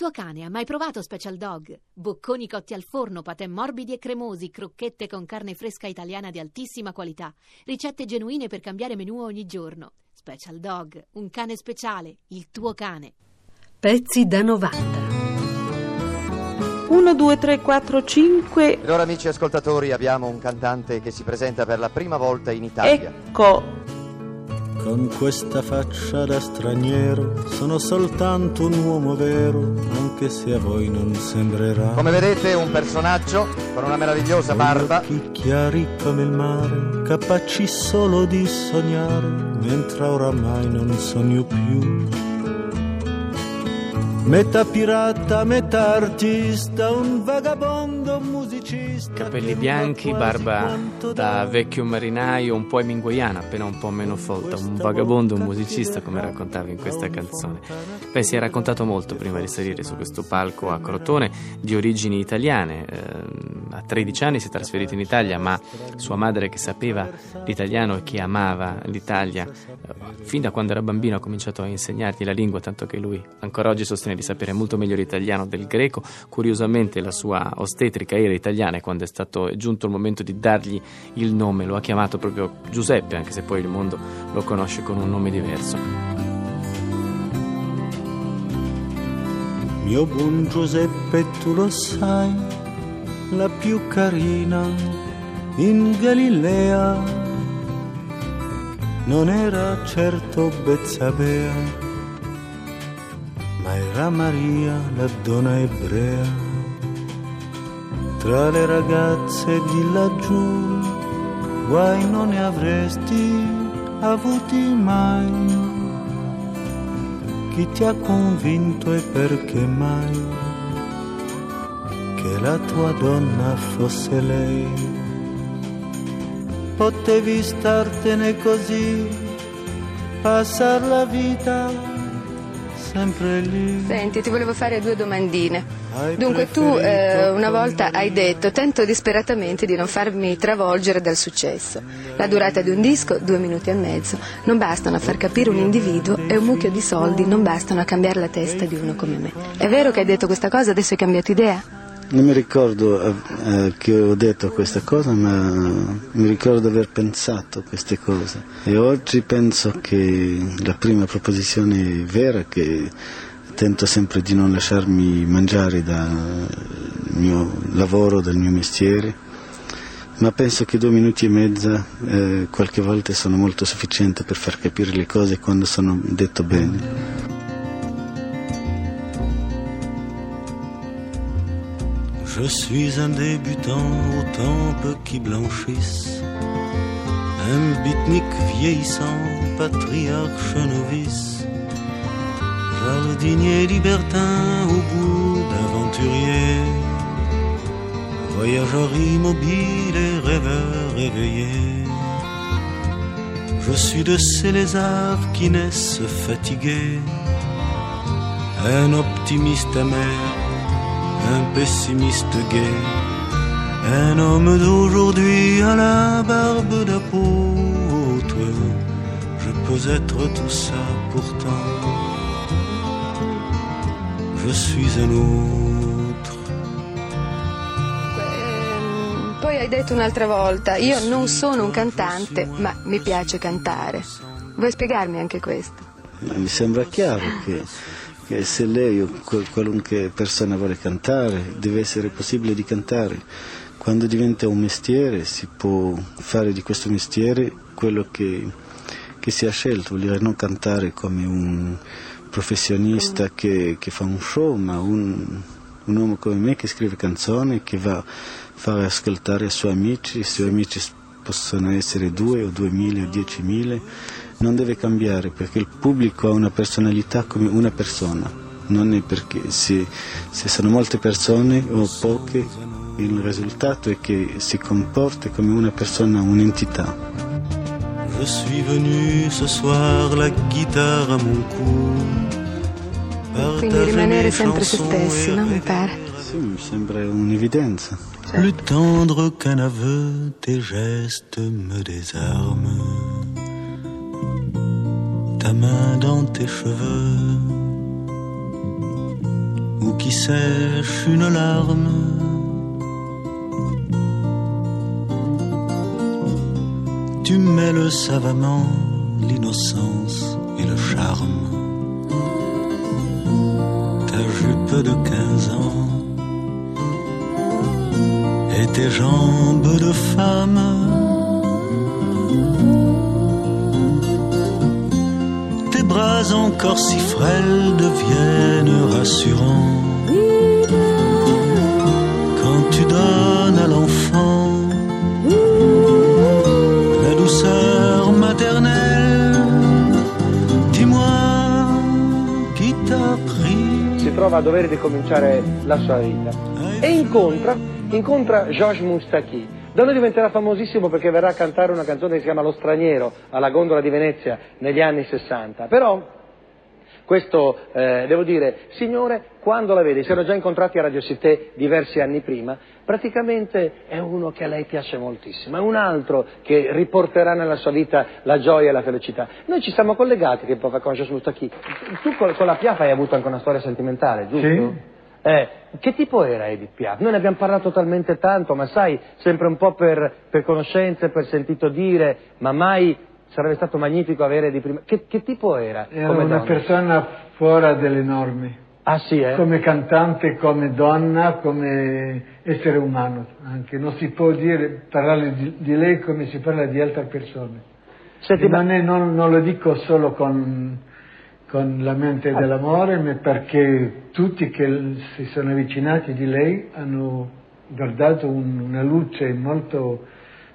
tuo cane ha mai provato Special Dog? Bocconi cotti al forno, patè morbidi e cremosi, crocchette con carne fresca italiana di altissima qualità, ricette genuine per cambiare menù ogni giorno. Special Dog, un cane speciale, il tuo cane. Pezzi da 90. 1, 2, 3, 4, 5. Ed ora amici ascoltatori abbiamo un cantante che si presenta per la prima volta in Italia. Ecco. Con questa faccia da straniero sono soltanto un uomo vero, anche se a voi non sembrerà. Come vedete un personaggio con una meravigliosa barba. occhi chiari come il mare, capaci solo di sognare, mentre oramai non sogno più. Metà pirata, metà artista, un vagabondo musicista. Capelli bianchi, barba da vecchio marinaio, un po' eminguiana, appena un po' meno folta, un vagabondo, un musicista come raccontavi in questa canzone. Beh, si è raccontato molto prima di salire su questo palco a Crotone, di origini italiane. Eh, a 13 anni si è trasferito in Italia, ma sua madre che sapeva l'italiano e che amava l'Italia, eh, fin da quando era bambino ha cominciato a insegnargli la lingua, tanto che lui ancora oggi sostiene di sapere molto meglio l'italiano del greco. Curiosamente la sua ostetrica era italiana e quando è stato giunto il momento di dargli il nome lo ha chiamato proprio Giuseppe, anche se poi il mondo lo conosce con un nome diverso. Mio buon Giuseppe, tu lo sai, la più carina in Galilea non era certo Bezzabea, era Maria, la donna ebrea. Tra le ragazze di laggiù, guai non ne avresti avuti mai. Chi ti ha convinto e perché mai che la tua donna fosse lei? Potevi startene così, passar la vita sempre lì. Senti, ti volevo fare due domandine. Hai Dunque, tu eh, una volta hai detto, tento disperatamente di non farmi travolgere dal successo. La durata di un disco, due minuti e mezzo, non bastano a far capire un individuo e un mucchio di soldi non bastano a cambiare la testa di uno come me. È vero che hai detto questa cosa, adesso hai cambiato idea? Non mi ricordo eh, eh, che ho detto questa cosa, ma mi ricordo di aver pensato queste cose. E oggi penso che la prima proposizione vera, che tento sempre di non lasciarmi mangiare dal mio lavoro, dal mio mestiere, ma penso che due minuti e mezza eh, qualche volta sono molto sufficienti per far capire le cose quando sono detto bene. Je suis un débutant aux tempes qui blanchissent, un bitnik vieillissant, patriarche novice, jardinier libertin au goût d'aventurier, voyageur immobile et rêveur éveillé. Je suis de ces lézards qui naissent fatigués, un optimiste amer un pessimiste gai, un homme d'aujourd'hui à la barbe d'apôtre. Je peux être tout ça pourtant. Je suis un autre. Ehm, Poi hai detto un'altra volta, io non sono un cantante, ma mi piace cantare. Vuoi spiegarmi anche questo? Mi sembra chiaro che se lei o qual- qualunque persona vuole cantare, deve essere possibile di cantare. Quando diventa un mestiere si può fare di questo mestiere quello che, che si è scelto, vuol dire non cantare come un professionista che, che fa un show, ma un, un uomo come me che scrive canzoni, che va a fare ascoltare ai suoi amici, i suoi amici possono essere due o duemila o diecimila, non deve cambiare perché il pubblico ha una personalità come una persona, non è perché se, se sono molte persone o poche, il risultato è che si comporta come una persona, un'entità. Je suis venu ce soir la guitare à mon cou. Quindi rimanere sempre se stessi, no? Mi pare. Sì, mi sembra un'evidenza. Plus tendre qu'un aveu, tes gestes me désarment. Ta main dans tes cheveux, ou qui sèche une larme. Tu mêles savamment l'innocence et le charme. Ta jupe de quinze ans et tes jambes de femme. Encore si frêles deviennent rassurants quand tu donnes à l'enfant la douceur maternelle. Dis-moi chi t'a pris. si trova a dover ricominciare la sua vita e incontra, incontra Georges Moustaki. Da noi diventerà famosissimo perché verrà a cantare una canzone che si chiama Lo straniero alla gondola di Venezia negli anni 60. Però questo, eh, devo dire, signore, quando la vede, si erano già incontrati a Radio Cité diversi anni prima, praticamente è uno che a lei piace moltissimo, è un altro che riporterà nella sua vita la gioia e la felicità. Noi ci siamo collegati che poi con. Tu con, con la Piaf hai avuto anche una storia sentimentale, giusto? Sì. Eh, che tipo era Edith Piaf? Noi ne abbiamo parlato talmente tanto, ma sai, sempre un po' per, per conoscenze, per sentito dire, ma mai sarebbe stato magnifico avere di prima... Che, che tipo era? Era come una donna? persona fuori delle norme, Ah sì, eh? come cantante, come donna, come essere umano anche. Non si può dire, parlare di, di lei come si parla di altre persone. Senti, ma- non, è- non- non lo dico solo con, con la mente dell'amore, ma perché tutti che si sono avvicinati di lei hanno guardato un- una luce molto,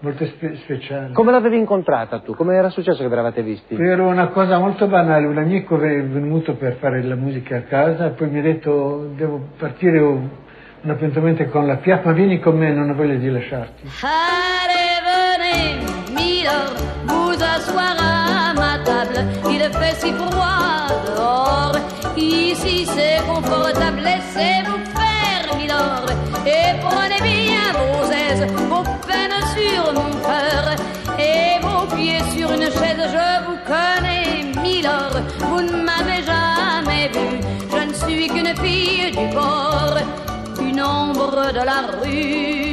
molto spe- speciale. Come l'avevi incontrata tu? Come era successo che vi eravate visti? Era una cosa molto banale, un amico è venuto per fare la musica a casa, poi mi ha detto devo partire, ho un appuntamento con la Piaf, ma vieni con me, non ho voglia di lasciarti. Allez, venez, Milord, vous asseoir à ma table. Il fait si froid laissez-vous faire. Et prenez bien vos aises, vos peines sur mon cœur. Et vos pieds sur une chaise, je vous connais, Milord. Vous ne m'avez jamais vu, je ne suis qu'une fille du port, une ombre de la rue.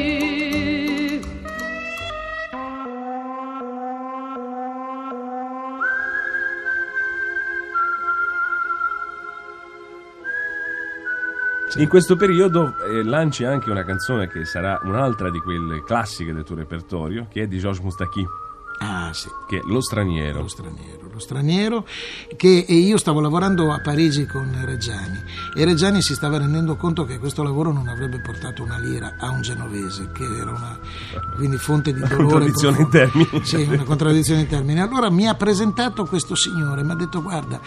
In questo periodo eh, lanci anche una canzone che sarà un'altra di quelle classiche del tuo repertorio, che è di Georges Moustaki, Ah, sì. che è Lo straniero. Lo straniero, lo straniero che io stavo lavorando a Parigi con Reggiani e Reggiani si stava rendendo conto che questo lavoro non avrebbe portato una lira a un genovese, che era una quindi fonte di Una dolore. contraddizione in termini. Sì, una contraddizione in termini. Allora mi ha presentato questo signore, mi ha detto guarda,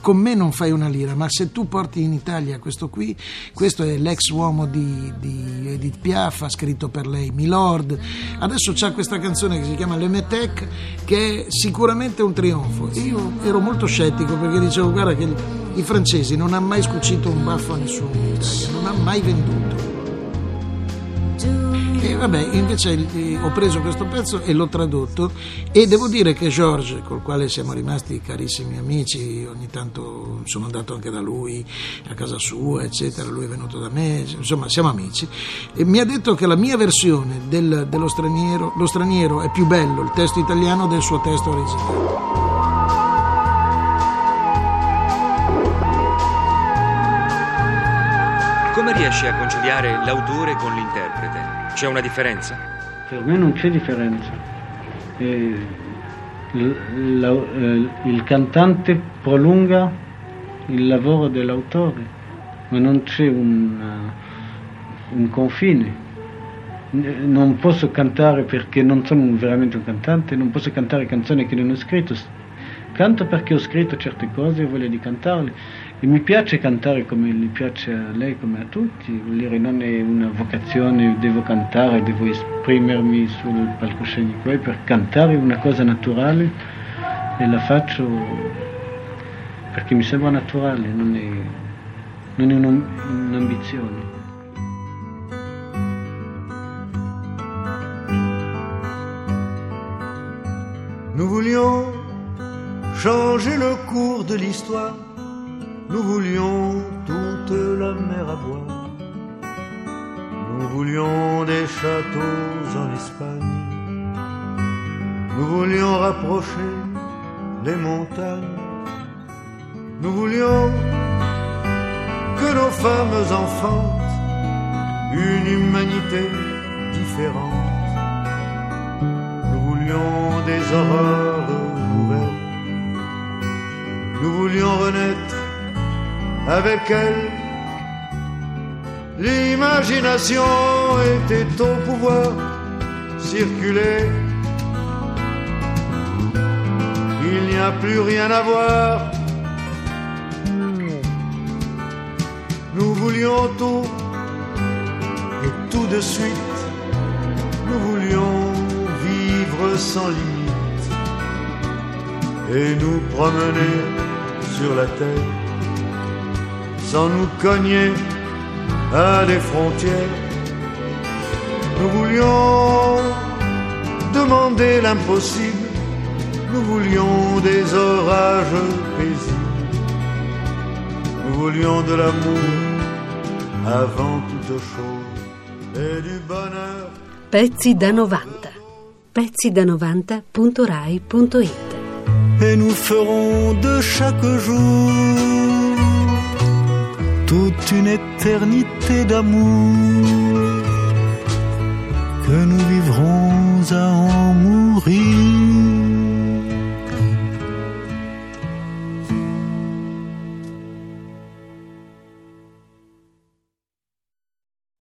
con me non fai una lira, ma se tu porti in Italia questo qui, questo è l'ex uomo di, di Edith Piaf, ha scritto per lei Milord, adesso c'ha questa canzone che si chiama Le Metec, che è sicuramente un trionfo. Io ero molto scettico perché dicevo guarda che i francesi non hanno mai scucito un baffo a nessuno in Italia, non ha mai venduto. E vabbè, invece eh, ho preso questo pezzo e l'ho tradotto e devo dire che George, col quale siamo rimasti carissimi amici, ogni tanto sono andato anche da lui a casa sua, eccetera, lui è venuto da me, insomma siamo amici, e mi ha detto che la mia versione del- dello straniero, lo straniero è più bello, il testo italiano, del suo testo originale. Come riesci a conciliare l'autore con l'interprete? C'è una differenza? Per me non c'è differenza. Eh, l- la- eh, il cantante prolunga il lavoro dell'autore, ma non c'è un, eh, un confine. Non posso cantare perché non sono veramente un cantante, non posso cantare canzoni che non ho scritto. Canto perché ho scritto certe cose e ho voglia di cantarle. E mi piace cantare come gli piace a lei, come a tutti. Vuol dire, non è una vocazione, devo cantare, devo esprimermi sul palcoscenico. È per cantare una cosa naturale e la faccio perché mi sembra naturale, non è, non è un'am- un'ambizione. Nous voulions changer le cours de l'histoire Nous voulions toute la mer à boire. Nous voulions des châteaux en Espagne. Nous voulions rapprocher les montagnes. Nous voulions que nos femmes enfantent une humanité différente. Nous voulions des horreurs nouvelles. Nous voulions renaître avec elles. L'imagination était au pouvoir, circuler. Il n'y a plus rien à voir. Nous voulions tout et tout de suite. Nous voulions vivre sans limite et nous promener sur la terre sans nous cogner à des frontières. Nous voulions demander l'impossible, nous voulions des orages paisibles, nous voulions de l'amour avant toute chose et du bonheur. Pezzi da 90. Pezzi da 90.rai.it et nous ferons de chaque jour toute une éternité d'amour que nous vivrons à en mourir.